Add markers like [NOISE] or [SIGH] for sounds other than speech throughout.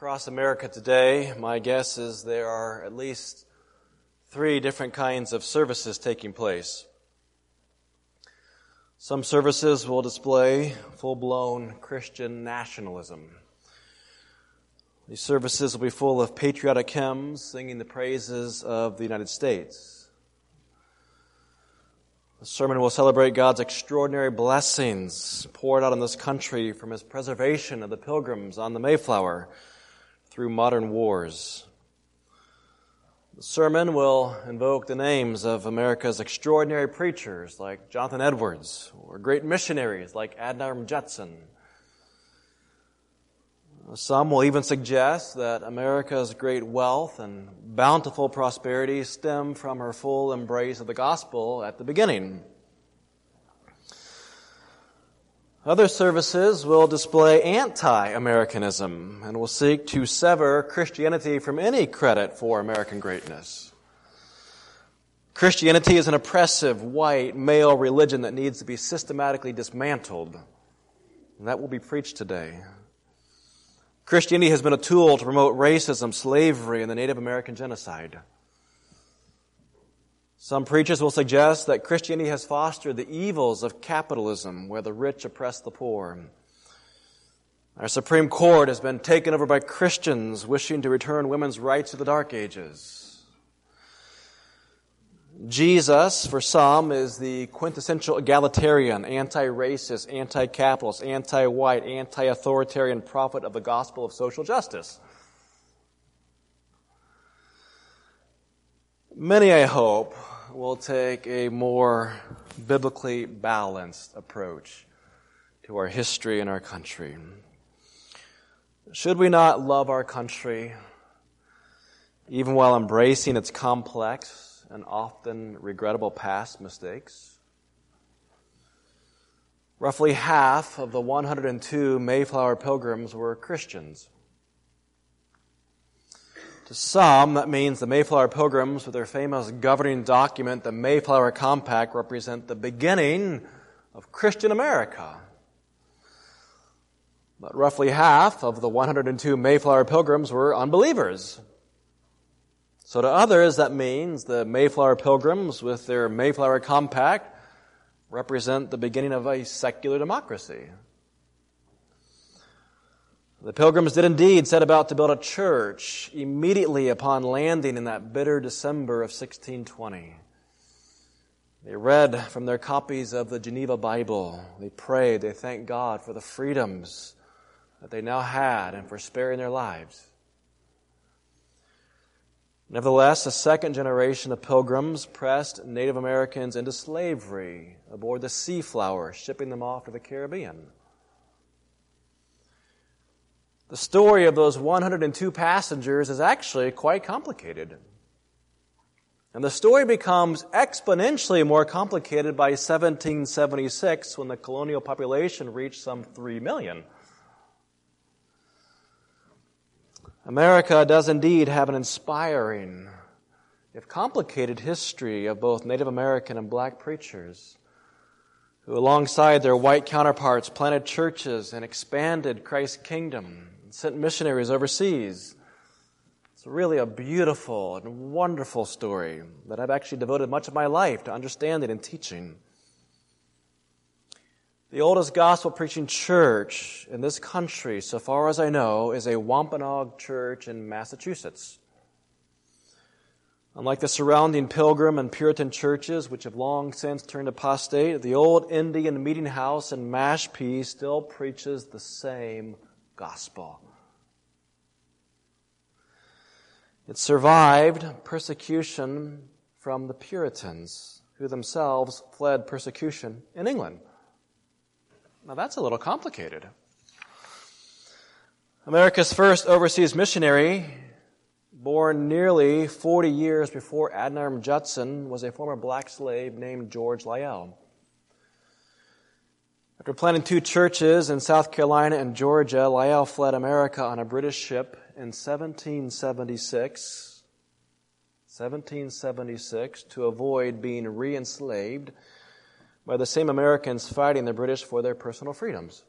Across America today, my guess is there are at least three different kinds of services taking place. Some services will display full blown Christian nationalism. These services will be full of patriotic hymns singing the praises of the United States. The sermon will celebrate God's extraordinary blessings poured out on this country from his preservation of the pilgrims on the Mayflower through modern wars. The sermon will invoke the names of America's extraordinary preachers like Jonathan Edwards or great missionaries like Adoniram Judson some will even suggest that America's great wealth and bountiful prosperity stem from her full embrace of the gospel at the beginning. Other services will display anti-Americanism and will seek to sever Christianity from any credit for American greatness. Christianity is an oppressive, white, male religion that needs to be systematically dismantled. And that will be preached today. Christianity has been a tool to promote racism, slavery, and the Native American genocide. Some preachers will suggest that Christianity has fostered the evils of capitalism, where the rich oppress the poor. Our Supreme Court has been taken over by Christians wishing to return women's rights to the Dark Ages. Jesus, for some, is the quintessential egalitarian, anti-racist, anti-capitalist, anti-white, anti-authoritarian prophet of the gospel of social justice. Many, I hope, will take a more biblically balanced approach to our history and our country. Should we not love our country even while embracing its complex, and often regrettable past mistakes. Roughly half of the 102 Mayflower pilgrims were Christians. To some, that means the Mayflower pilgrims, with their famous governing document, the Mayflower Compact, represent the beginning of Christian America. But roughly half of the 102 Mayflower pilgrims were unbelievers. So to others, that means the Mayflower Pilgrims, with their Mayflower Compact, represent the beginning of a secular democracy. The Pilgrims did indeed set about to build a church immediately upon landing in that bitter December of 1620. They read from their copies of the Geneva Bible. They prayed. They thanked God for the freedoms that they now had and for sparing their lives. Nevertheless, a second generation of pilgrims pressed Native Americans into slavery aboard the Seaflower, shipping them off to the Caribbean. The story of those 102 passengers is actually quite complicated. And the story becomes exponentially more complicated by 1776 when the colonial population reached some 3 million. America does indeed have an inspiring, if complicated, history of both Native American and black preachers who, alongside their white counterparts, planted churches and expanded Christ's kingdom and sent missionaries overseas. It's really a beautiful and wonderful story that I've actually devoted much of my life to understanding and teaching. The oldest gospel preaching church in this country, so far as I know, is a Wampanoag church in Massachusetts. Unlike the surrounding Pilgrim and Puritan churches, which have long since turned apostate, the old Indian meeting house in Mashpee still preaches the same gospel. It survived persecution from the Puritans, who themselves fled persecution in England. Now that's a little complicated. America's first overseas missionary, born nearly 40 years before Adoniram Judson, was a former black slave named George Liele. After planting two churches in South Carolina and Georgia, Liele fled America on a British ship in 1776. 1776 to avoid being re-enslaved by the same Americans fighting the British for their personal freedoms.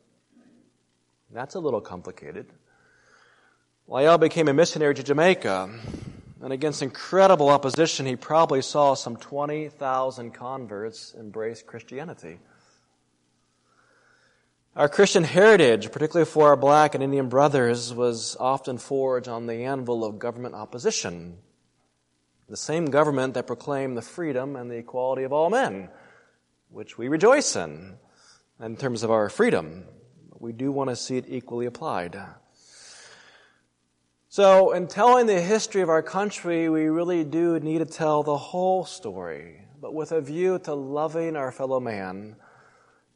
That's a little complicated. Liele became a missionary to Jamaica, and against incredible opposition, he probably saw some 20,000 converts embrace Christianity. Our Christian heritage, particularly for our black and Indian brothers, was often forged on the anvil of government opposition. The same government that proclaimed the freedom and the equality of all men, which we rejoice in, in terms of our freedom. We do want to see it equally applied. So, in telling the history of our country, we really do need to tell the whole story, but with a view to loving our fellow man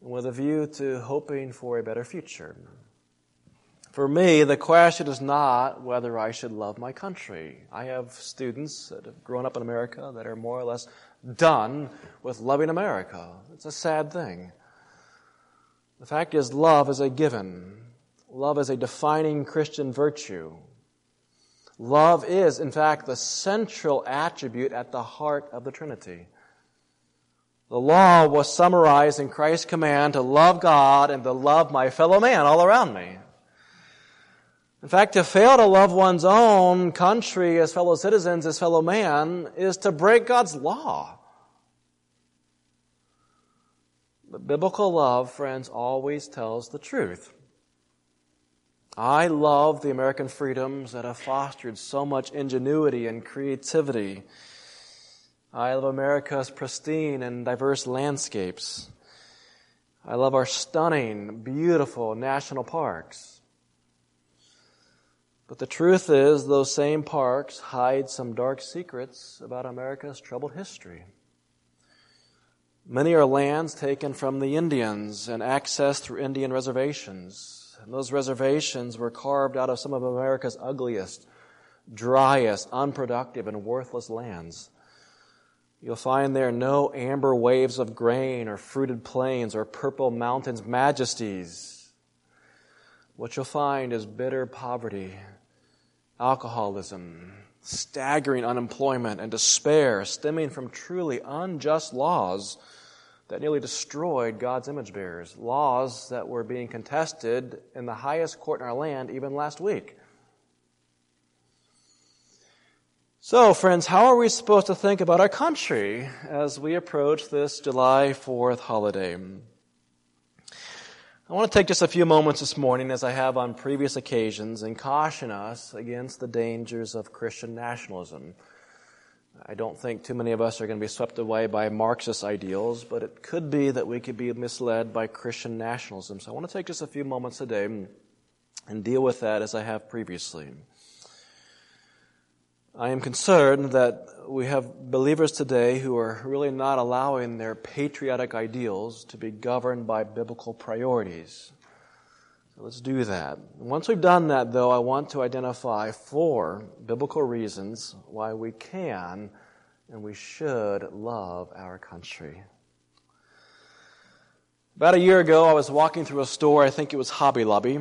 with a view to hoping for a better future. For me, the question is not whether I should love my country. I have students that have grown up in America that are more or less done with loving America. It's a sad thing. The fact is, love is a given. Love is a defining Christian virtue. Love is, in fact, the central attribute at the heart of the Trinity. The law was summarized in Christ's command to love God and to love my fellow man all around me. In fact, to fail to love one's own country as fellow citizens, as fellow man, is to break God's law. But biblical love, friends, always tells the truth. I love the American freedoms that have fostered so much ingenuity and creativity. I love America's pristine and diverse landscapes. I love our stunning, beautiful national parks. But the truth is, those same parks hide some dark secrets about America's troubled history. Many are lands taken from the Indians and accessed through Indian reservations. And those reservations were carved out of some of America's ugliest, driest, unproductive, and worthless lands. You'll find there no amber waves of grain or fruited plains or purple mountains majesties. What you'll find is bitter poverty, alcoholism, staggering unemployment, and despair stemming from truly unjust laws that nearly destroyed God's image bearers, laws that were being contested in the highest court in our land even last week. So, friends, how are we supposed to think about our country as we approach this July 4th holiday? I want to take just a few moments this morning, as I have on previous occasions, and caution us against the dangers of Christian nationalism. I don't think too many of us are going to be swept away by Marxist ideals, but it could be that we could be misled by Christian nationalism. So I want to take just a few moments today and deal with that as I have previously. I am concerned that we have believers today who are really not allowing their patriotic ideals to be governed by biblical priorities. So let's do that. Once we've done that, though, I want to identify four biblical reasons why we can and we should love our country. About a year ago, I was walking through a store, I think it was Hobby Lobby,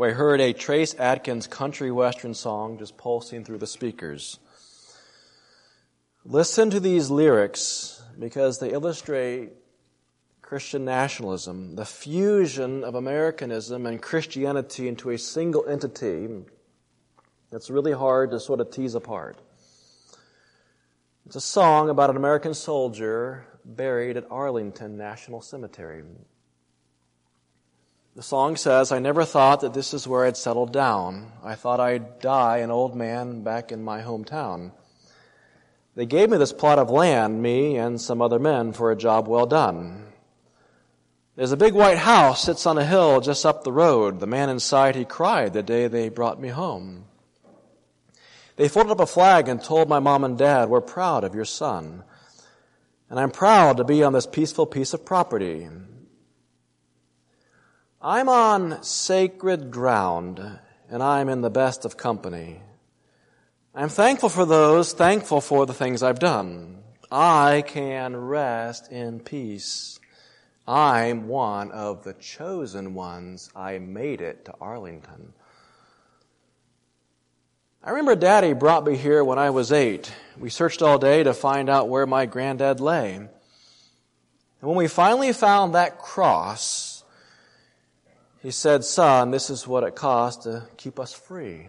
I heard a Trace Adkins country western song just pulsing through the speakers. Listen to these lyrics because they illustrate Christian nationalism, the fusion of Americanism and Christianity into a single entity that's really hard to sort of tease apart. It's a song about an American soldier buried at Arlington National Cemetery. The song says, I never thought that this is where I'd settle down. I thought I'd die an old man back in my hometown. They gave me this plot of land, me and some other men, for a job well done. There's a big white house sits on a hill just up the road. The man inside, he cried the day they brought me home. They folded up a flag and told my mom and dad, we're proud of your son. And I'm proud to be on this peaceful piece of property. I'm on sacred ground and I'm in the best of company. I'm thankful for those, thankful for the things I've done. I can rest in peace. I'm one of the chosen ones. I made it to Arlington. I remember Daddy brought me here when I was eight. We searched all day to find out where my granddad lay. And when we finally found that cross, He said, Son, this is what it costs to keep us free.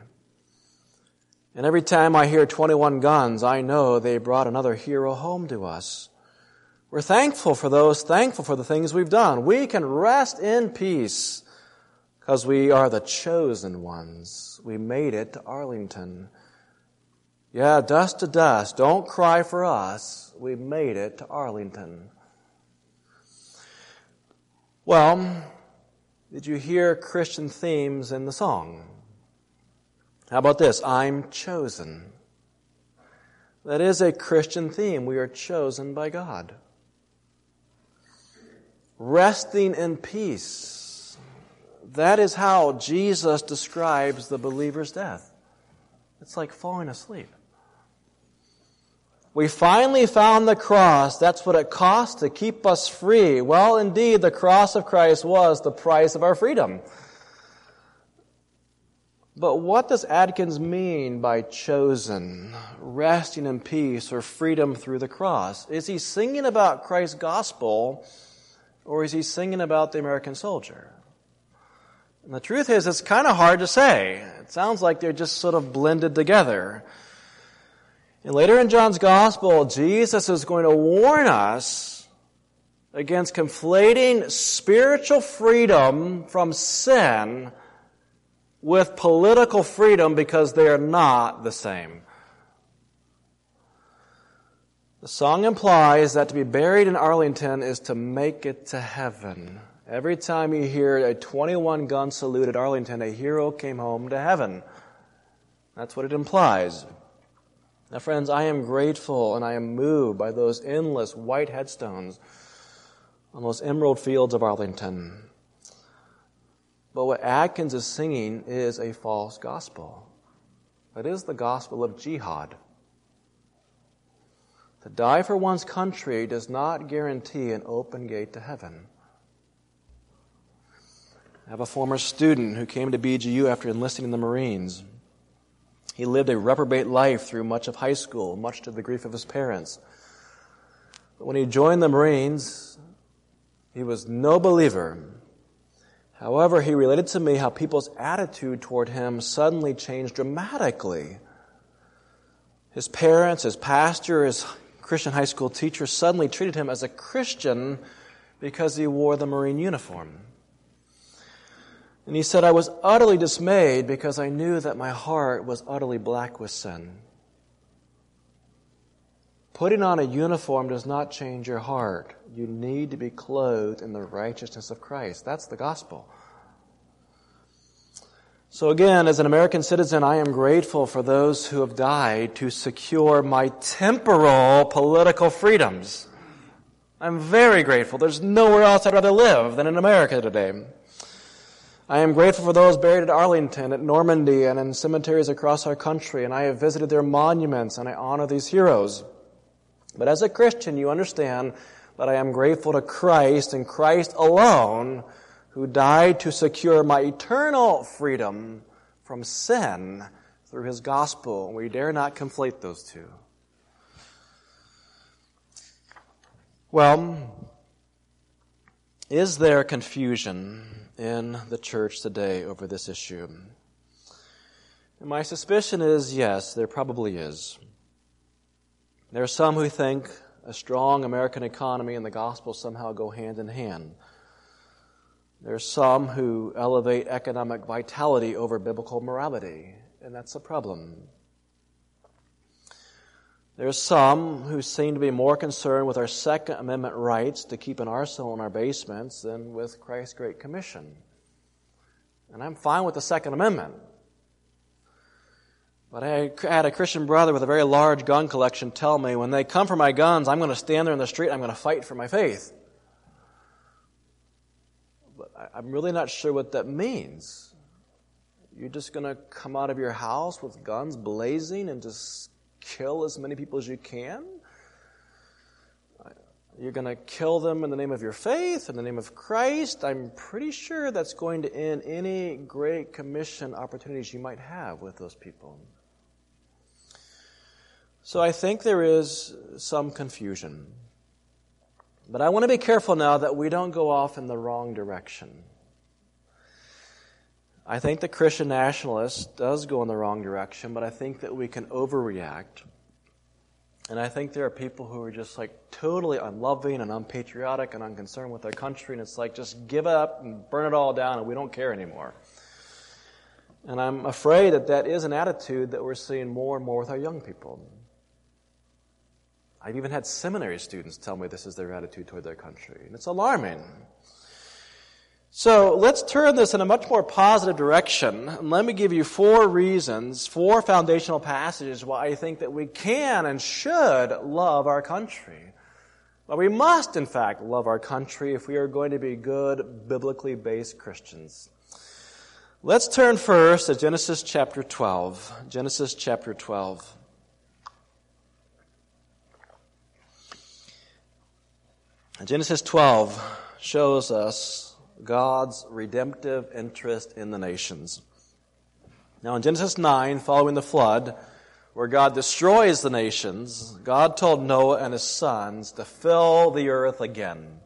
And every time I hear 21 guns, I know they brought another hero home to us. We're thankful for those, thankful for the things we've done. We can rest in peace because we are the chosen ones. We made it to Arlington. Yeah, dust to dust. Don't cry for us. We made it to Arlington. Well, did you hear Christian themes in the song? How about this? I'm chosen. That is a Christian theme. We are chosen by God. Resting in peace. That is how Jesus describes the believer's death. It's like falling asleep. We finally found the cross. That's what it cost to keep us free. Well, indeed, the cross of Christ was the price of our freedom. But what does Adkins mean by chosen, resting in peace, or freedom through the cross? Is he singing about Christ's gospel, or is he singing about the American soldier? And the truth is, it's kind of hard to say. It sounds like they're just sort of blended together. And later in John's Gospel, Jesus is going to warn us against conflating spiritual freedom from sin with political freedom because they are not the same. The song implies that to be buried in Arlington is to make it to heaven. Every time you hear a 21 gun salute at Arlington, a hero came home to heaven. That's what it implies. Now, friends, I am grateful and I am moved by those endless white headstones on those emerald fields of Arlington. But what Adkins is singing is a false gospel. It is the gospel of jihad. To die for one's country does not guarantee an open gate to heaven. I have a former student who came to BGU after enlisting in the Marines. He lived a reprobate life through much of high school, much to the grief of his parents. But when he joined the Marines, he was no believer. However, he related to me how people's attitude toward him suddenly changed dramatically. His parents, his pastor, his Christian high school teacher suddenly treated him as a Christian because he wore the Marine uniform. And he said, I was utterly dismayed because I knew that my heart was utterly black with sin. Putting on a uniform does not change your heart. You need to be clothed in the righteousness of Christ. That's the gospel. So again, as an American citizen, I am grateful for those who have died to secure my temporal political freedoms. I'm very grateful. There's nowhere else I'd rather live than in America today. I am grateful for those buried at Arlington, at Normandy, and in cemeteries across our country, and I have visited their monuments and I honor these heroes. But as a Christian, you understand that I am grateful to Christ and Christ alone, who died to secure my eternal freedom from sin through his gospel. We dare not conflate those two. Well, is there confusion in the church today over this issue? And my suspicion is yes, there probably is. There are some who think a strong American economy and the gospel somehow go hand in hand. There are some who elevate economic vitality over biblical morality, and that's a problem. There are some who seem to be more concerned with our Second Amendment rights to keep an arsenal in our basements than with Christ's Great Commission. And I'm fine with the Second Amendment. But I had a Christian brother with a very large gun collection tell me when they come for my guns, I'm going to stand there in the street, I'm going to fight for my faith. But I'm really not sure what that means. You're just going to come out of your house with guns blazing and just kill as many people as you can. You're going to kill them in the name of your faith, in the name of Christ. I'm pretty sure that's going to end any great commission opportunities you might have with those people. So I think there is some confusion. But I want to be careful now that we don't go off in the wrong direction. I think the Christian nationalist does go in the wrong direction, but I think that we can overreact. And I think there are people who are just like totally unloving and unpatriotic and unconcerned with their country, and it's like just give up and burn it all down and we don't care anymore. And I'm afraid that that is an attitude that we're seeing more and more with our young people. I've even had seminary students tell me this is their attitude toward their country, and it's alarming. So let's turn this in a much more positive direction. And let me give you four reasons, four foundational passages why I think that we can and should love our country. Well, we must, in fact, love our country if we are going to be good, biblically based Christians. Let's turn first to Genesis chapter 12. Genesis chapter 12. Genesis 12 shows us God's redemptive interest in the nations. Now, in Genesis 9, following the flood, where God destroys the nations, God told Noah and his sons to fill the earth again.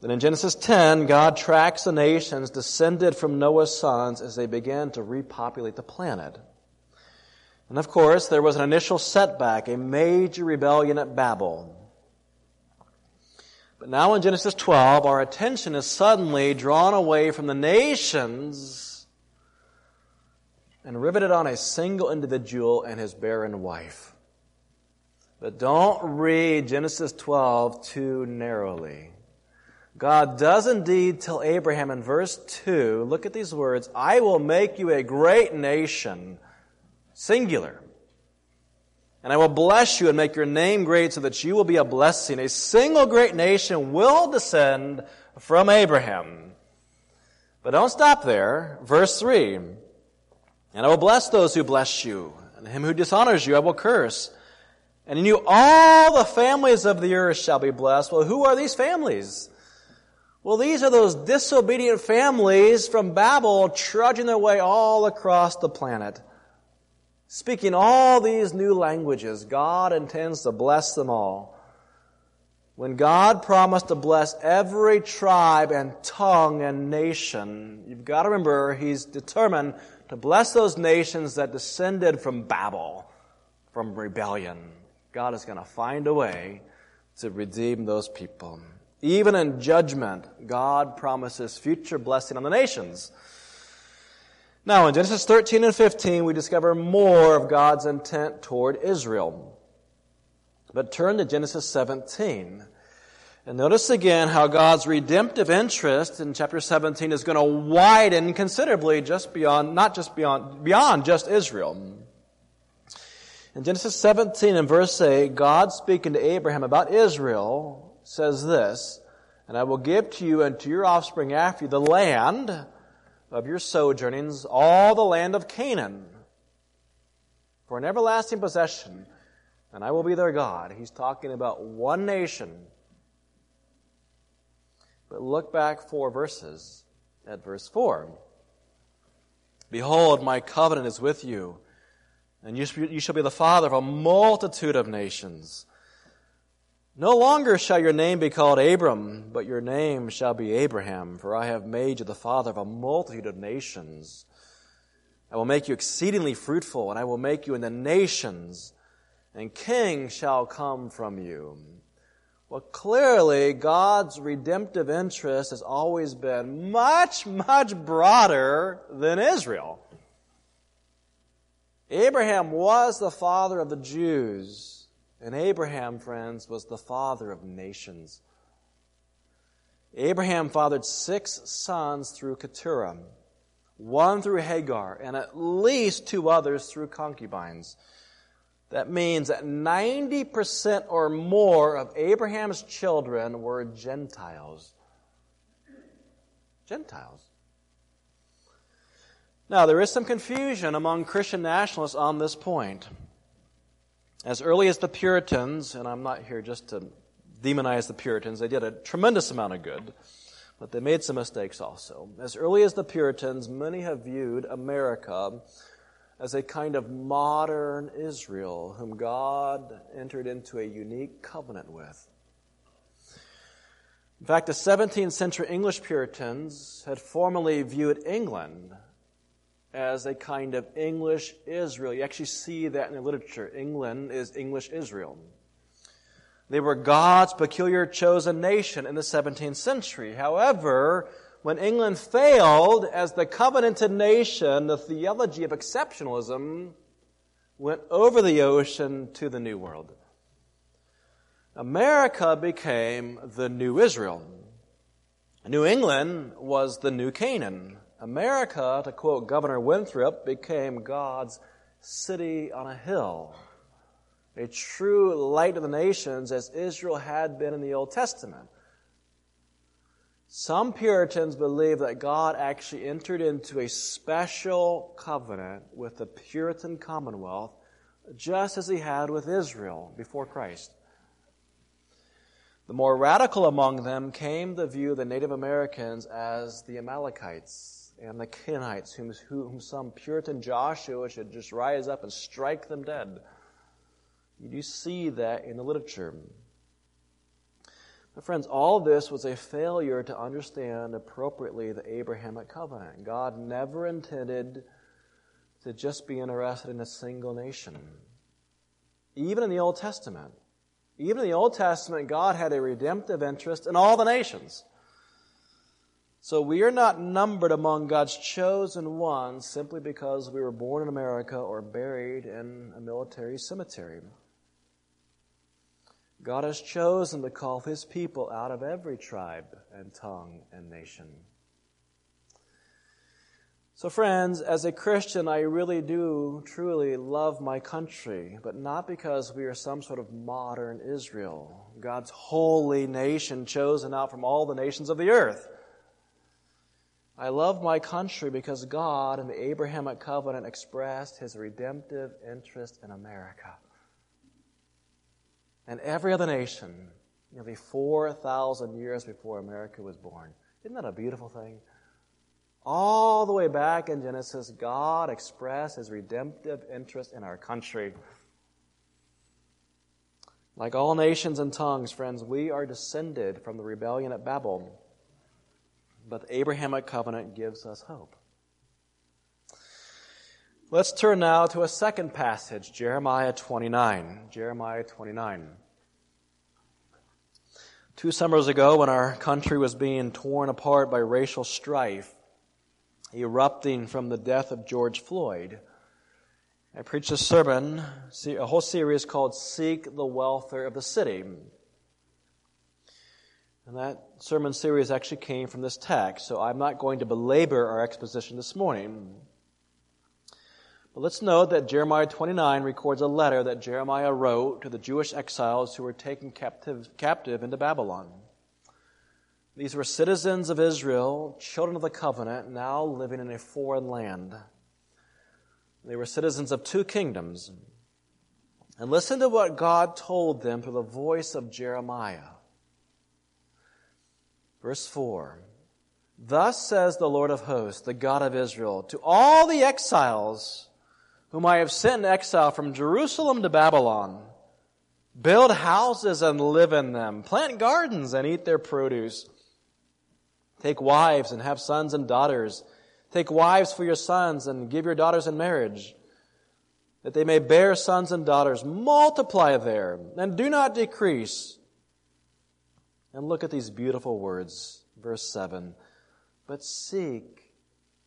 Then in Genesis 10, God tracks the nations descended from Noah's sons as they began to repopulate the planet. And of course, there was an initial setback, a major rebellion at Babel. But now in Genesis 12, our attention is suddenly drawn away from the nations and riveted on a single individual and his barren wife. But don't read Genesis 12 too narrowly. God does indeed tell Abraham in verse 2, look at these words, I will make you a great nation, singular. And I will bless you and make your name great so that you will be a blessing. A single great nation will descend from Abraham. But don't stop there. Verse 3. And I will bless those who bless you, and him who dishonors you I will curse. And in you all the families of the earth shall be blessed. Well, who are these families? Well, these are those disobedient families from Babel trudging their way all across the planet. Speaking all these new languages, God intends to bless them all. When God promised to bless every tribe and tongue and nation, you've got to remember He's determined to bless those nations that descended from Babel, from rebellion. God is going to find a way to redeem those people. Even in judgment, God promises future blessing on the nations. Now, in Genesis 13 and 15, we discover more of God's intent toward Israel. But turn to Genesis 17. And notice again how God's redemptive interest in chapter 17 is going to widen considerably just beyond, not just beyond, beyond just Israel. In Genesis 17 and verse 8, God speaking to Abraham about Israel says this, And I will give to you and to your offspring after you the land of your sojournings all the land of Canaan for an everlasting possession, and I will be their God. He's talking about one nation. But look back four verses at verse 4. Behold, my covenant is with you, and you shall be the father of a multitude of nations. No longer shall your name be called Abram, but your name shall be Abraham, for I have made you the father of a multitude of nations. I will make you exceedingly fruitful, and I will make you in the nations, and kings shall come from you. Well, clearly, God's redemptive interest has always been much, much broader than Israel. Abraham was the father of the Jews. And Abraham, friends, was the father of nations. Abraham fathered six sons through Keturah, one through Hagar, and at least two others through concubines. That means that 90% or more of Abraham's children were Gentiles. Gentiles. Now, there is some confusion among Christian nationalists on this point. As early as the Puritans, and I'm not here just to demonize the Puritans, they did a tremendous amount of good, but they made some mistakes also. As early as the Puritans, many have viewed America as a kind of modern Israel whom God entered into a unique covenant with. In fact, the 17th century English Puritans had formerly viewed England as a kind of English Israel. You actually see that in the literature. England is English Israel. They were God's peculiar chosen nation in the 17th century. However, when England failed as the covenanted nation, the theology of exceptionalism went over the ocean to the New World. America became the new Israel. New England was the new Canaan. America, to quote Governor Winthrop, became God's city on a hill, a true light of the nations as Israel had been in the Old Testament. Some Puritans believe that God actually entered into a special covenant with the Puritan Commonwealth just as he had with Israel before Christ. The more radical among them came to view of the Native Americans as the Amalekites and the Canaanites, whom, whom some Puritan Joshua should just rise up and strike them dead. You do see that in the literature. But friends, all this was a failure to understand appropriately the Abrahamic covenant. God never intended to just be interested in a single nation. Even in the Old Testament, even in the Old Testament, God had a redemptive interest in all the nations. So we are not numbered among God's chosen ones simply because we were born in America or buried in a military cemetery. God has chosen to call his people out of every tribe and tongue and nation. So, friends, as a Christian, I really do truly love my country, but not because we are some sort of modern Israel, God's holy nation chosen out from all the nations of the earth. I love my country because God in the Abrahamic covenant expressed his redemptive interest in America. And every other nation, nearly 4,000 years before America was born. Isn't that a beautiful thing? All the way back in Genesis, God expressed his redemptive interest in our country. Like all nations and tongues, friends, we are descended from the rebellion at Babel. But the Abrahamic covenant gives us hope. Let's turn now to a second passage, Jeremiah 29. Jeremiah 29. Two summers ago, when our country was being torn apart by racial strife, erupting from the death of George Floyd, I preached a sermon, a whole series called Seek the Welfare of the City. And that sermon series actually came from this text, so I'm not going to belabor our exposition this morning. But let's note that Jeremiah 29 records a letter that Jeremiah wrote to the Jewish exiles who were taken captive, captive into Babylon. These were citizens of Israel, children of the covenant, now living in a foreign land. They were citizens of two kingdoms. And listen to what God told them through the voice of Jeremiah. Verse 4 Thus says the Lord of hosts, the God of Israel, to all the exiles whom I have sent in exile from Jerusalem to Babylon build houses and live in them, plant gardens and eat their produce. Take wives and have sons and daughters. Take wives for your sons and give your daughters in marriage, that they may bear sons and daughters. Multiply there and do not decrease. And look at these beautiful words, verse 7. But seek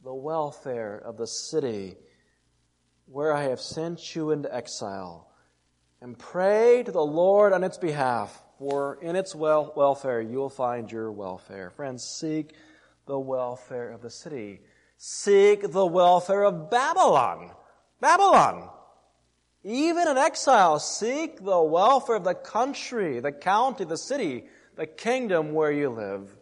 the welfare of the city where I have sent you into exile, and pray to the Lord on its behalf for in its wel- welfare you will find your welfare. Friends, seek the welfare of the city. Seek the welfare of Babylon. Babylon. Even in exile, seek the welfare of the country, the county, the city, the kingdom where you live.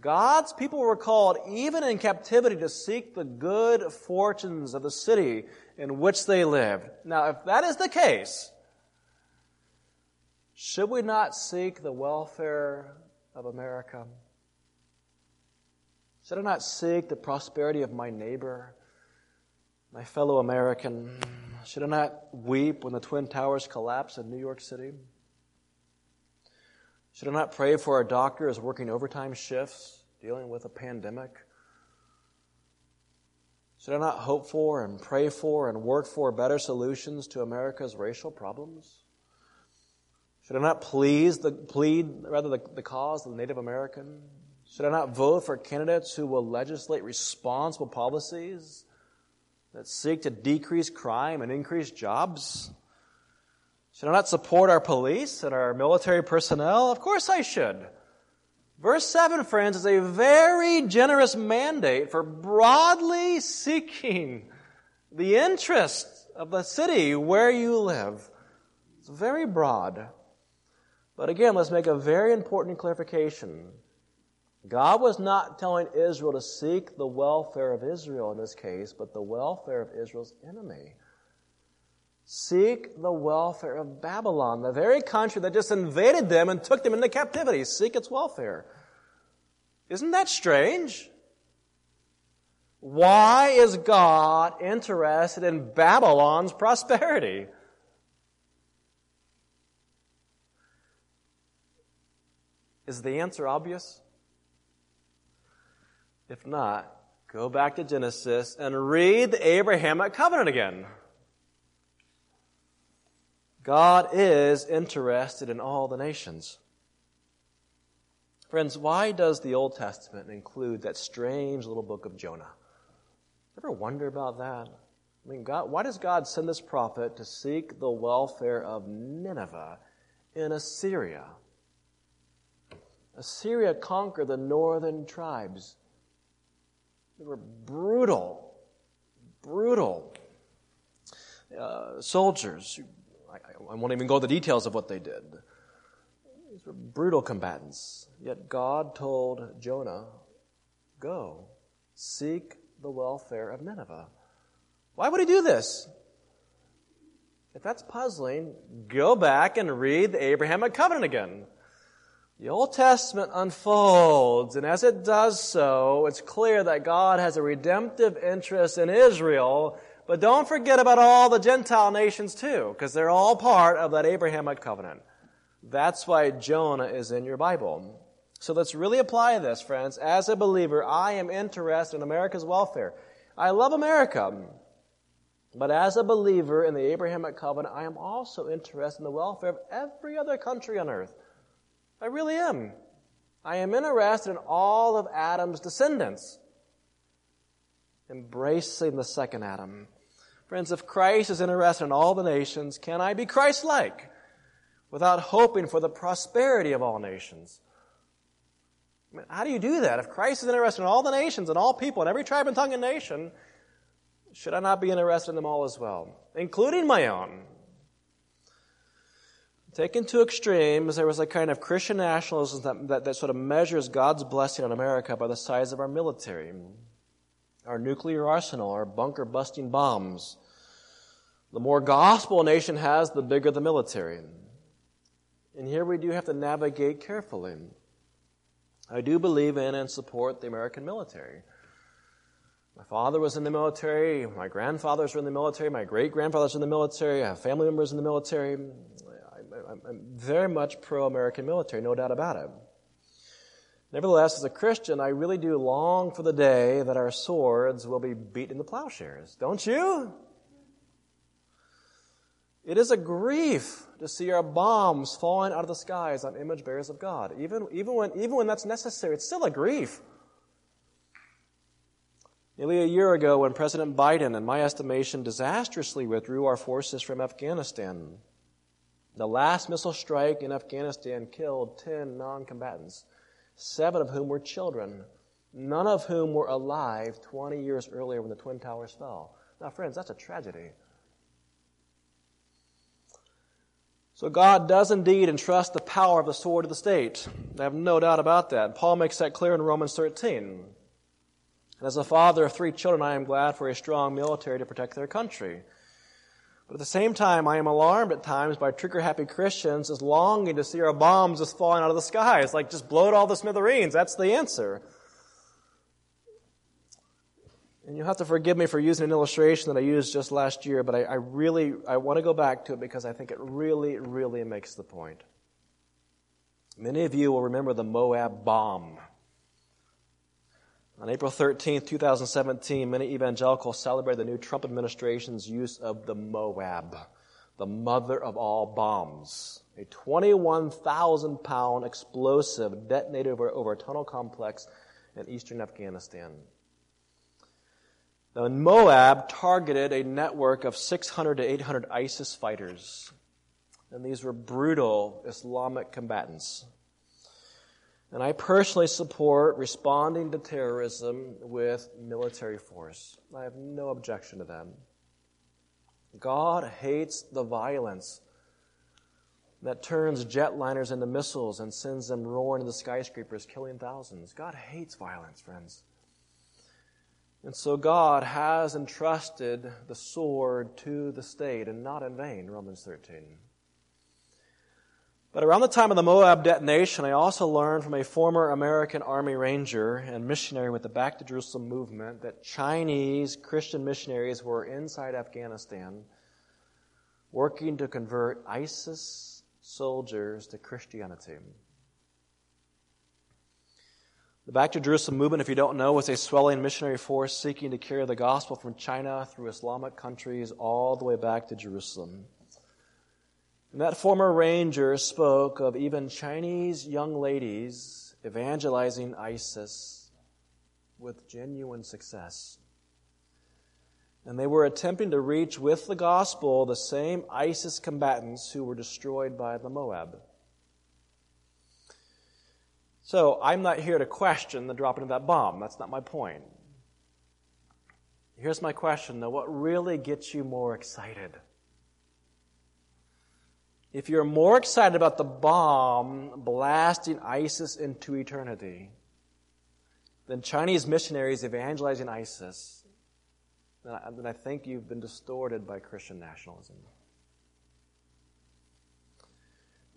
God's people were called, even in captivity, to seek the good fortunes of the city in which they lived. Now, if that is the case, should we not seek the welfare of America? Should I not seek the prosperity of my neighbor, my fellow American? Should I not weep when the Twin Towers collapse in New York City? Should I not pray for our doctors working overtime shifts, dealing with a pandemic? Should I not hope for and pray for and work for better solutions to America's racial problems? Should I not please the, plead rather the, the cause of the Native American? Should I not vote for candidates who will legislate responsible policies that seek to decrease crime and increase jobs? Should I not support our police and our military personnel? Of course I should. Verse 7, friends, is a very generous mandate for broadly seeking the interests of the city where you live. It's very broad. But again, let's make a very important clarification. God was not telling Israel to seek the welfare of Israel in this case, but the welfare of Israel's enemy. Seek the welfare of Babylon, the very country that just invaded them and took them into captivity. Seek its welfare. Isn't that strange? Why is God interested in Babylon's prosperity? Is the answer obvious? If not, go back to Genesis and read the Abrahamic covenant again. God is interested in all the nations. Friends, why does the Old Testament include that strange little book of Jonah? Ever wonder about that? I mean, God, why does God send this prophet to seek the welfare of Nineveh in Assyria? Assyria conquered the northern tribes. They were brutal, brutal uh, soldiers I won't even go into the details of what they did. These were brutal combatants. Yet God told Jonah, Go, seek the welfare of Nineveh. Why would he do this? If that's puzzling, go back and read the Abrahamic covenant again. The Old Testament unfolds, and as it does so, it's clear that God has a redemptive interest in Israel but don't forget about all the Gentile nations too, because they're all part of that Abrahamic covenant. That's why Jonah is in your Bible. So let's really apply this, friends. As a believer, I am interested in America's welfare. I love America. But as a believer in the Abrahamic covenant, I am also interested in the welfare of every other country on earth. I really am. I am interested in all of Adam's descendants, embracing the second Adam. Friends, if Christ is interested in all the nations, can I be Christ like without hoping for the prosperity of all nations? I mean, how do you do that? If Christ is interested in all the nations and all people and every tribe and tongue and nation, should I not be interested in them all as well, including my own? Taken to extremes, there was a kind of Christian nationalism that, that, that sort of measures God's blessing on America by the size of our military our nuclear arsenal, our bunker busting bombs. The more gospel a nation has, the bigger the military. And here we do have to navigate carefully. I do believe in and support the American military. My father was in the military, my grandfathers were in the military, my great grandfathers were in the military, I have family members in the military. I'm very much pro American military, no doubt about it. Nevertheless, as a Christian, I really do long for the day that our swords will be beaten into plowshares. Don't you? It is a grief to see our bombs falling out of the skies on image bearers of God. Even, even, when, even when that's necessary, it's still a grief. Nearly a year ago, when President Biden, in my estimation, disastrously withdrew our forces from Afghanistan, the last missile strike in Afghanistan killed 10 non combatants seven of whom were children, none of whom were alive 20 years earlier when the Twin Towers fell. Now, friends, that's a tragedy. So God does indeed entrust the power of the sword to the state. I have no doubt about that. Paul makes that clear in Romans 13. And as a father of three children, I am glad for a strong military to protect their country. But at the same time, I am alarmed at times by trigger happy Christians as longing to see our bombs just falling out of the sky. It's like just blow it all the smithereens. That's the answer. And you'll have to forgive me for using an illustration that I used just last year, but I, I really I want to go back to it because I think it really, really makes the point. Many of you will remember the Moab bomb. On April 13, 2017, many evangelicals celebrated the new Trump administration's use of the Moab, the mother of all bombs, a 21,000 pound explosive detonated over, over a tunnel complex in eastern Afghanistan. The Moab targeted a network of 600 to 800 ISIS fighters, and these were brutal Islamic combatants. And I personally support responding to terrorism with military force. I have no objection to that. God hates the violence that turns jetliners into missiles and sends them roaring into skyscrapers, killing thousands. God hates violence, friends. And so God has entrusted the sword to the state, and not in vain, Romans 13. But around the time of the MOAB detonation, I also learned from a former American Army Ranger and missionary with the Back to Jerusalem movement that Chinese Christian missionaries were inside Afghanistan working to convert ISIS soldiers to Christianity. The Back to Jerusalem movement, if you don't know, was a swelling missionary force seeking to carry the gospel from China through Islamic countries all the way back to Jerusalem. And that former ranger spoke of even Chinese young ladies evangelizing ISIS with genuine success. And they were attempting to reach with the gospel the same ISIS combatants who were destroyed by the MOAB. So I'm not here to question the dropping of that bomb. That's not my point. Here's my question though. What really gets you more excited? If you're more excited about the bomb blasting ISIS into eternity than Chinese missionaries evangelizing ISIS, then I, then I think you've been distorted by Christian nationalism.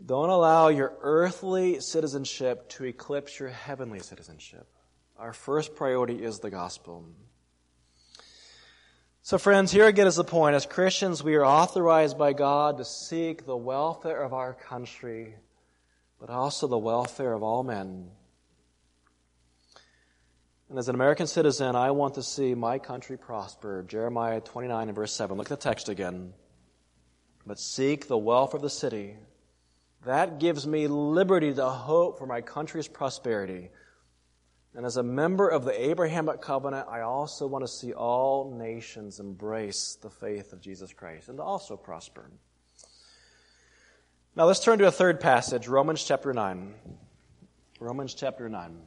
Don't allow your earthly citizenship to eclipse your heavenly citizenship. Our first priority is the gospel. So, friends, here again is the point. As Christians, we are authorized by God to seek the welfare of our country, but also the welfare of all men. And as an American citizen, I want to see my country prosper. Jeremiah 29 and verse 7. Look at the text again. But seek the welfare of the city. That gives me liberty to hope for my country's prosperity. And as a member of the Abrahamic covenant, I also want to see all nations embrace the faith of Jesus Christ and also prosper. Now let's turn to a third passage, Romans chapter 9. Romans chapter 9.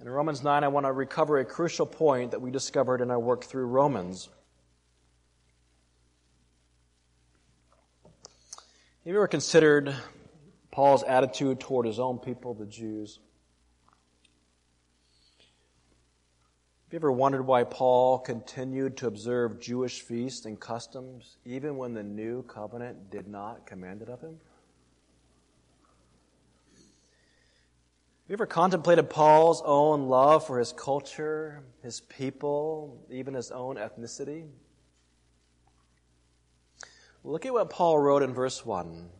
In Romans 9, I want to recover a crucial point that we discovered in our work through Romans. Have you ever considered Paul's attitude toward his own people, the Jews. Have you ever wondered why Paul continued to observe Jewish feasts and customs even when the new covenant did not command it of him? Have you ever contemplated Paul's own love for his culture, his people, even his own ethnicity? Look at what Paul wrote in verse 1.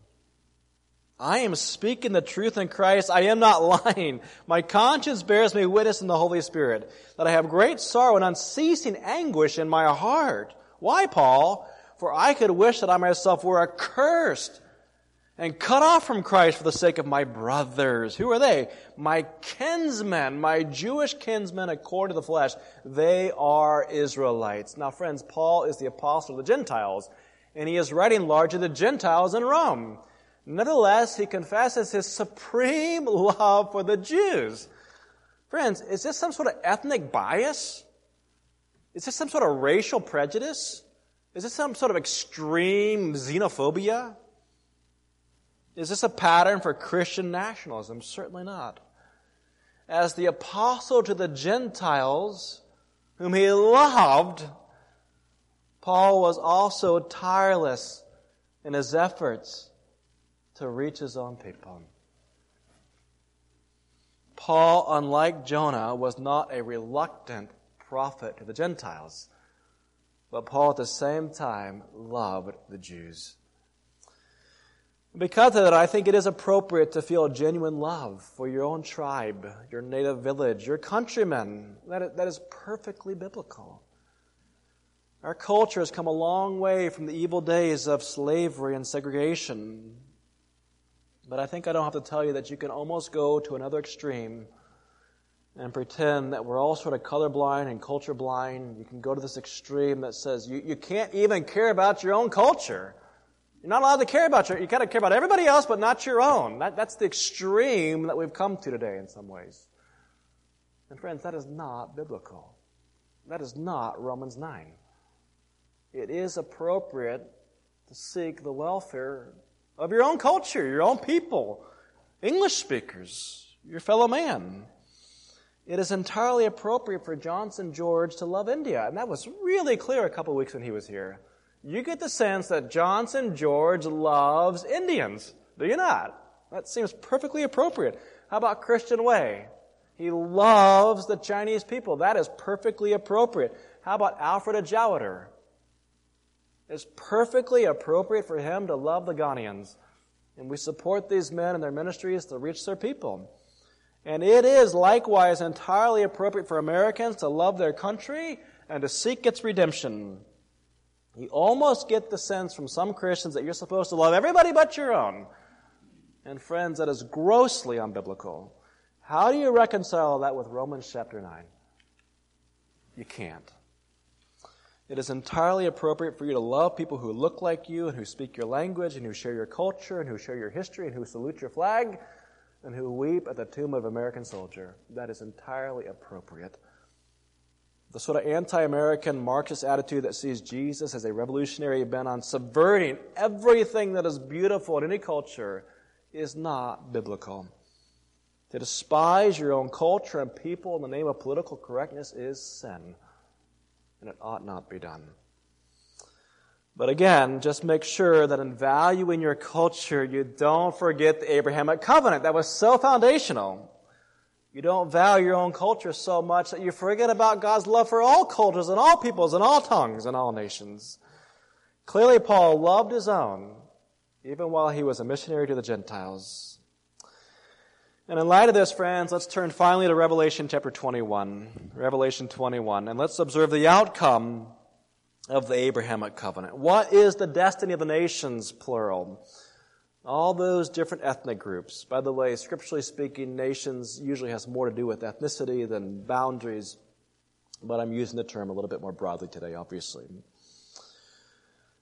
I am speaking the truth in Christ. I am not [LAUGHS] lying. My conscience bears me witness in the Holy Spirit that I have great sorrow and unceasing anguish in my heart. Why, Paul? For I could wish that I myself were accursed and cut off from Christ for the sake of my brothers. Who are they? My kinsmen, my Jewish kinsmen according to the flesh. They are Israelites. Now, friends, Paul is the apostle of the Gentiles, and he is writing largely to the Gentiles in Rome. Nevertheless, he confesses his supreme love for the Jews. Friends, is this some sort of ethnic bias? Is this some sort of racial prejudice? Is this some sort of extreme xenophobia? Is this a pattern for Christian nationalism? Certainly not. As the apostle to the Gentiles, whom he loved, Paul was also tireless in his efforts to reach his own people. Paul, unlike Jonah, was not a reluctant prophet to the Gentiles, but Paul at the same time loved the Jews. Because of that, I think it is appropriate to feel genuine love for your own tribe, your native village, your countrymen. That, that is perfectly biblical. Our culture has come a long way from the evil days of slavery and segregation. But I think I don't have to tell you that you can almost go to another extreme and pretend that we're all sort of colorblind and culture blind. You can go to this extreme that says you, you can't even care about your own culture. You're not allowed to care about your, you gotta care about everybody else, but not your own. That, that's the extreme that we've come to today in some ways. And friends, that is not biblical. That is not Romans 9. It is appropriate to seek the welfare of your own culture, your own people, English speakers, your fellow man it is entirely appropriate for Johnson George to love India. And that was really clear a couple weeks when he was here. You get the sense that Johnson George loves Indians, do you not? That seems perfectly appropriate. How about Christian Way? He loves the Chinese people. That is perfectly appropriate. How about Alfred Ajawader? It's perfectly appropriate for him to love the Ghanaians. And we support these men and their ministries to reach their people. And it is likewise entirely appropriate for Americans to love their country and to seek its redemption. You almost get the sense from some Christians that you're supposed to love everybody but your own. And friends, that is grossly unbiblical. How do you reconcile that with Romans chapter 9? You can't. It is entirely appropriate for you to love people who look like you and who speak your language and who share your culture and who share your history and who salute your flag and who weep at the tomb of an American soldier. That is entirely appropriate. The sort of anti American Marxist attitude that sees Jesus as a revolutionary bent on subverting everything that is beautiful in any culture is not biblical. To despise your own culture and people in the name of political correctness is sin, and it ought not be done. But again, just make sure that in valuing your culture, you don't forget the Abrahamic covenant. That was so foundational. You don't value your own culture so much that you forget about God's love for all cultures and all peoples and all tongues and all nations. Clearly, Paul loved his own, even while he was a missionary to the Gentiles. And in light of this, friends, let's turn finally to Revelation chapter 21. Revelation 21. And let's observe the outcome of the Abrahamic covenant. What is the destiny of the nations, plural? All those different ethnic groups. By the way, scripturally speaking, nations usually has more to do with ethnicity than boundaries, but I'm using the term a little bit more broadly today, obviously.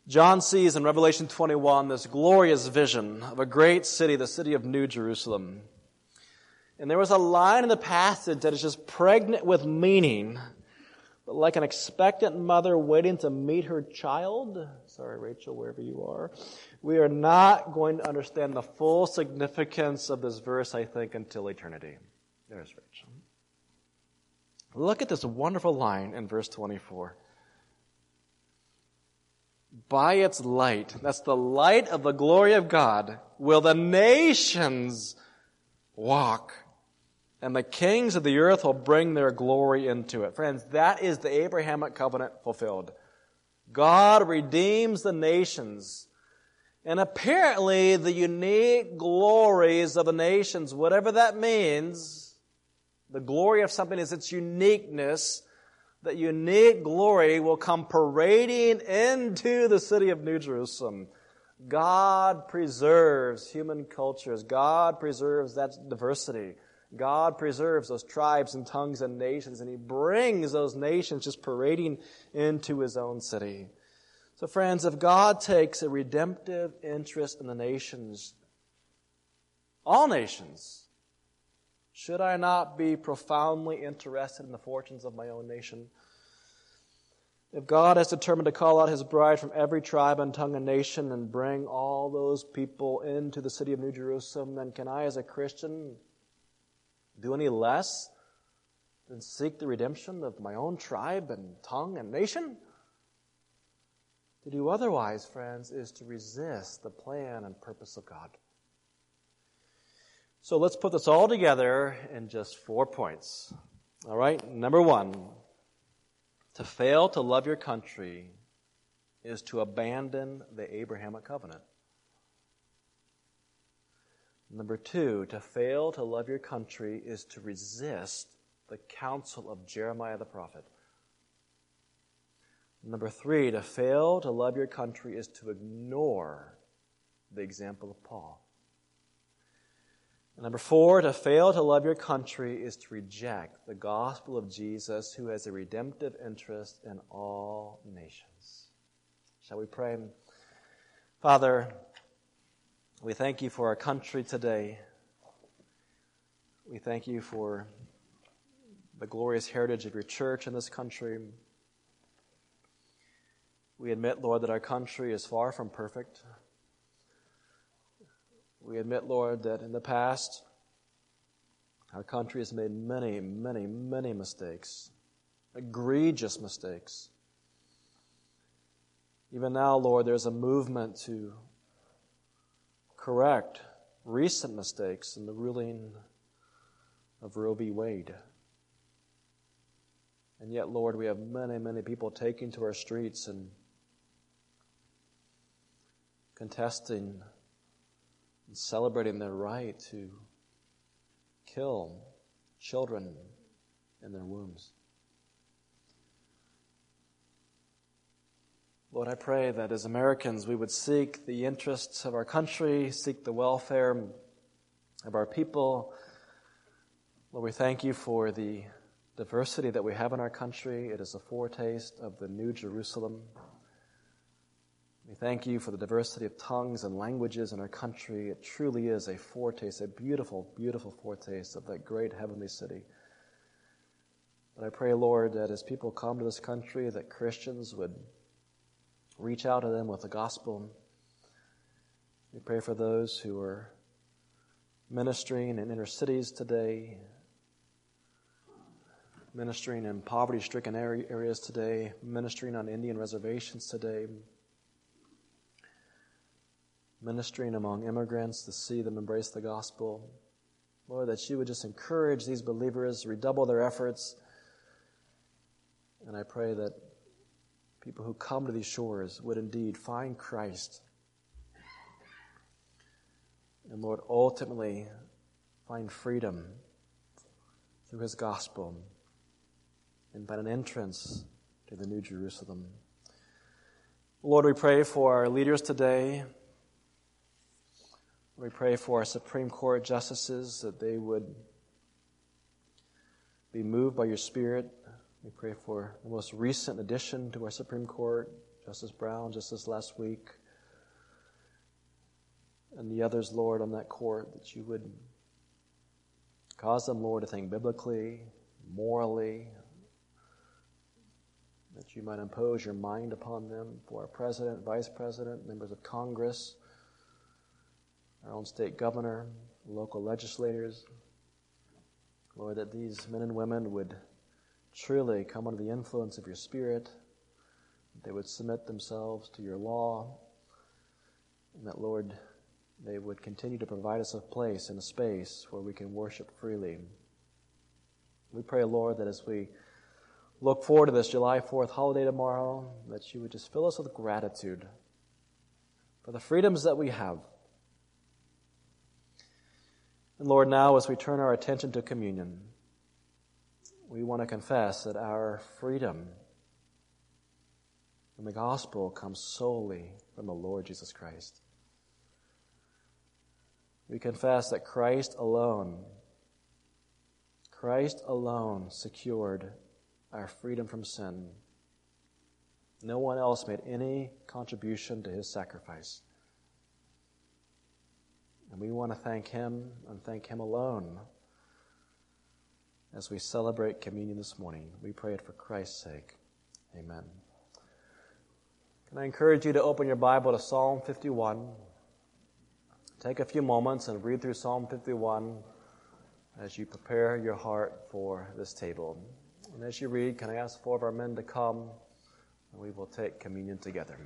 John sees in Revelation 21 this glorious vision of a great city, the city of New Jerusalem. And there was a line in the passage that is just pregnant with meaning but like an expectant mother waiting to meet her child, sorry, Rachel, wherever you are, we are not going to understand the full significance of this verse, I think, until eternity. There's Rachel. Look at this wonderful line in verse 24. By its light, that's the light of the glory of God, will the nations walk and the kings of the earth will bring their glory into it. Friends, that is the Abrahamic covenant fulfilled. God redeems the nations. And apparently, the unique glories of the nations, whatever that means, the glory of something is its uniqueness. That unique glory will come parading into the city of New Jerusalem. God preserves human cultures. God preserves that diversity. God preserves those tribes and tongues and nations, and He brings those nations just parading into His own city. So, friends, if God takes a redemptive interest in the nations, all nations, should I not be profoundly interested in the fortunes of my own nation? If God has determined to call out his bride from every tribe and tongue and nation and bring all those people into the city of New Jerusalem, then can I, as a Christian, do any less than seek the redemption of my own tribe and tongue and nation? To do otherwise, friends, is to resist the plan and purpose of God. So let's put this all together in just four points. All right, number one, to fail to love your country is to abandon the Abrahamic covenant. Number two, to fail to love your country is to resist the counsel of Jeremiah the prophet. Number three, to fail to love your country is to ignore the example of Paul. Number four, to fail to love your country is to reject the gospel of Jesus who has a redemptive interest in all nations. Shall we pray? Father, we thank you for our country today. We thank you for the glorious heritage of your church in this country. We admit, Lord, that our country is far from perfect. We admit, Lord, that in the past, our country has made many, many, many mistakes, egregious mistakes. Even now, Lord, there's a movement to correct recent mistakes in the ruling of Roe v. Wade. And yet, Lord, we have many, many people taking to our streets and contesting and celebrating their right to kill children in their wombs. Lord, I pray that as Americans we would seek the interests of our country, seek the welfare of our people. Lord, we thank you for the diversity that we have in our country. It is a foretaste of the New Jerusalem. We thank you for the diversity of tongues and languages in our country. It truly is a foretaste, a beautiful, beautiful foretaste of that great heavenly city. But I pray, Lord, that as people come to this country, that Christians would Reach out to them with the gospel. We pray for those who are ministering in inner cities today, ministering in poverty stricken areas today, ministering on Indian reservations today, ministering among immigrants to see them embrace the gospel. Lord, that you would just encourage these believers, to redouble their efforts. And I pray that people who come to these shores would indeed find Christ. And Lord, ultimately find freedom through his gospel and find an entrance to the New Jerusalem. Lord, we pray for our leaders today. We pray for our Supreme Court justices that they would be moved by your Spirit we pray for the most recent addition to our Supreme Court, Justice Brown, just this last week, and the others, Lord, on that court, that you would cause them, Lord, to think biblically, morally, that you might impose your mind upon them for our president, vice president, members of Congress, our own state governor, local legislators. Lord, that these men and women would truly come under the influence of your Spirit, they would submit themselves to your law, and that, Lord, they would continue to provide us a place and a space where we can worship freely. We pray, Lord, that as we look forward to this July 4th holiday tomorrow, that you would just fill us with gratitude for the freedoms that we have. And Lord, now as we turn our attention to communion, we want to confess that our freedom in the gospel comes solely from the Lord Jesus Christ. We confess that Christ alone, Christ alone secured our freedom from sin. No one else made any contribution to his sacrifice. And we want to thank him and thank him alone as we celebrate communion this morning. We pray it for Christ's sake. Amen. Can I encourage you to open your Bible to Psalm 51? Take a few moments and read through Psalm 51 as you prepare your heart for this table. And as you read, can I ask four of our men to come and we will take communion together.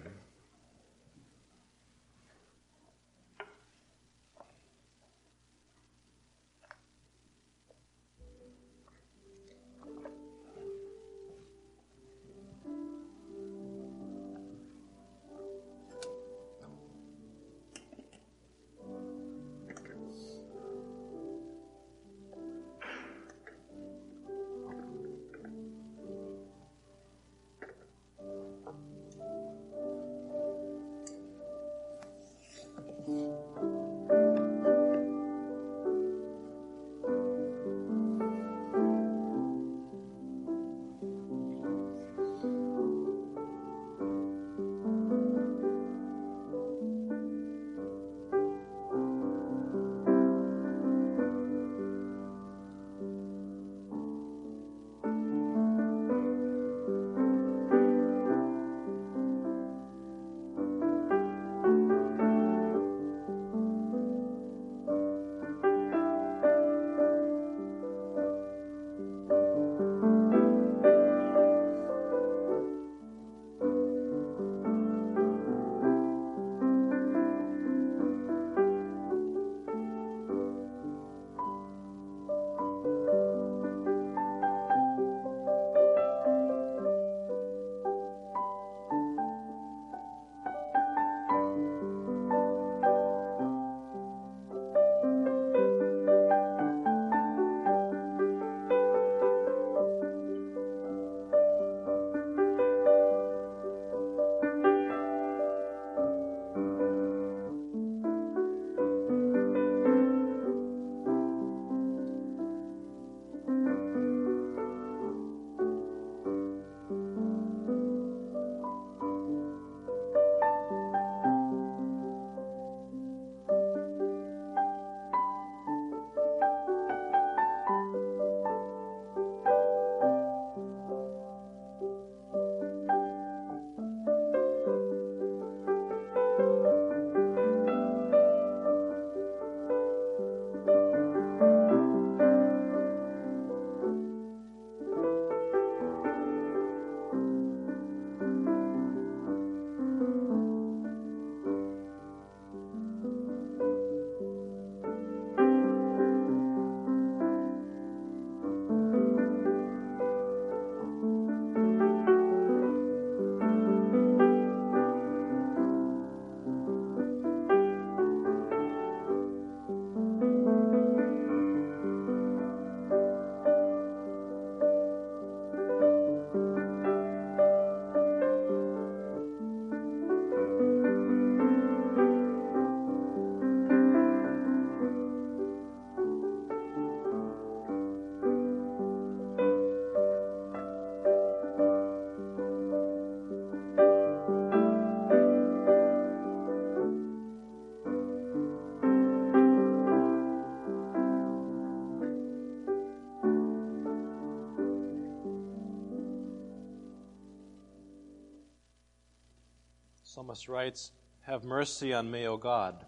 Psalmist writes, Have mercy on me, O God,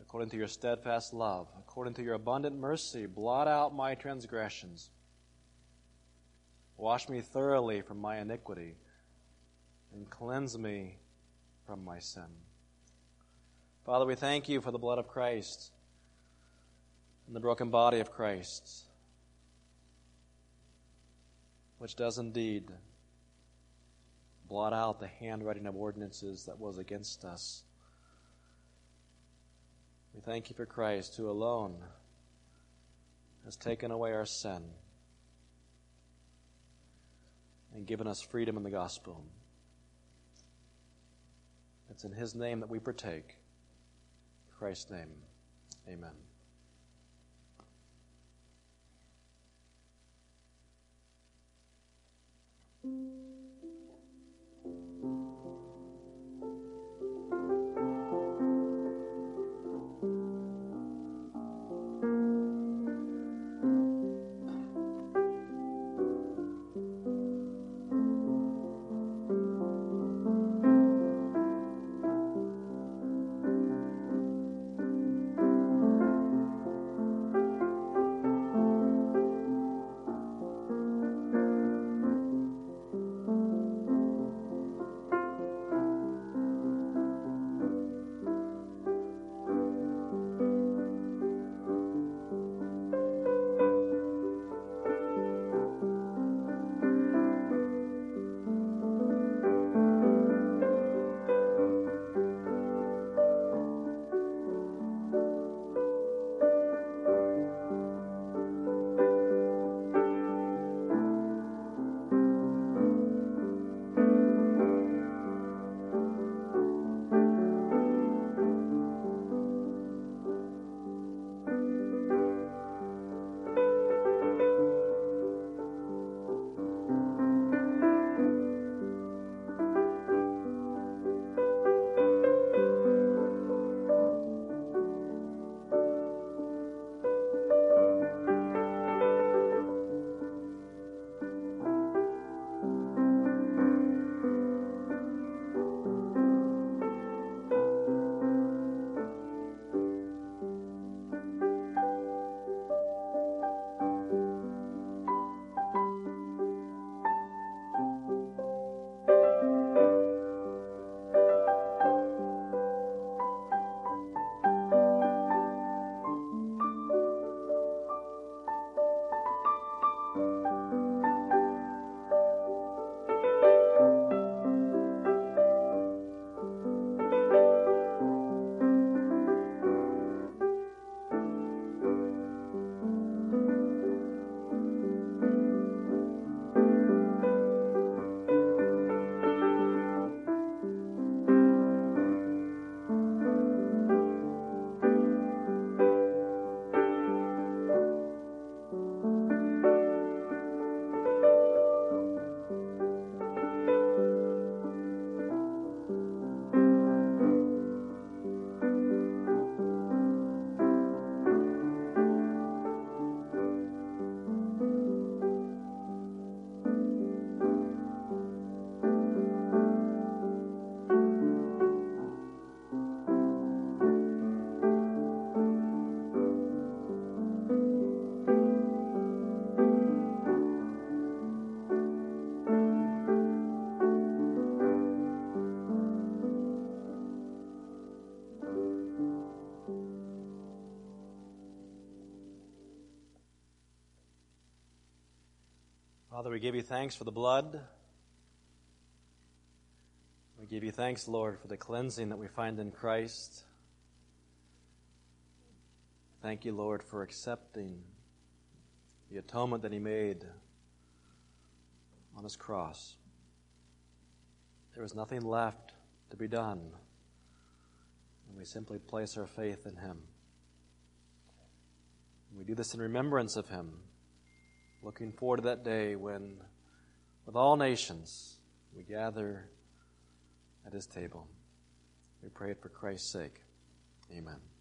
according to your steadfast love, according to your abundant mercy, blot out my transgressions. Wash me thoroughly from my iniquity and cleanse me from my sin. Father, we thank you for the blood of Christ and the broken body of Christ, which does indeed blot out the handwriting of ordinances that was against us. We thank you for Christ, who alone has taken away our sin and given us freedom in the gospel. It's in his name that we partake. Christ's name, amen. Father, we give you thanks for the blood. We give you thanks, Lord, for the cleansing that we find in Christ. Thank you, Lord, for accepting the atonement that He made on His cross. There is nothing left to be done, and we simply place our faith in Him. We do this in remembrance of Him looking forward to that day when, with all nations, we gather at his table. We pray it for Christ's sake. Amen.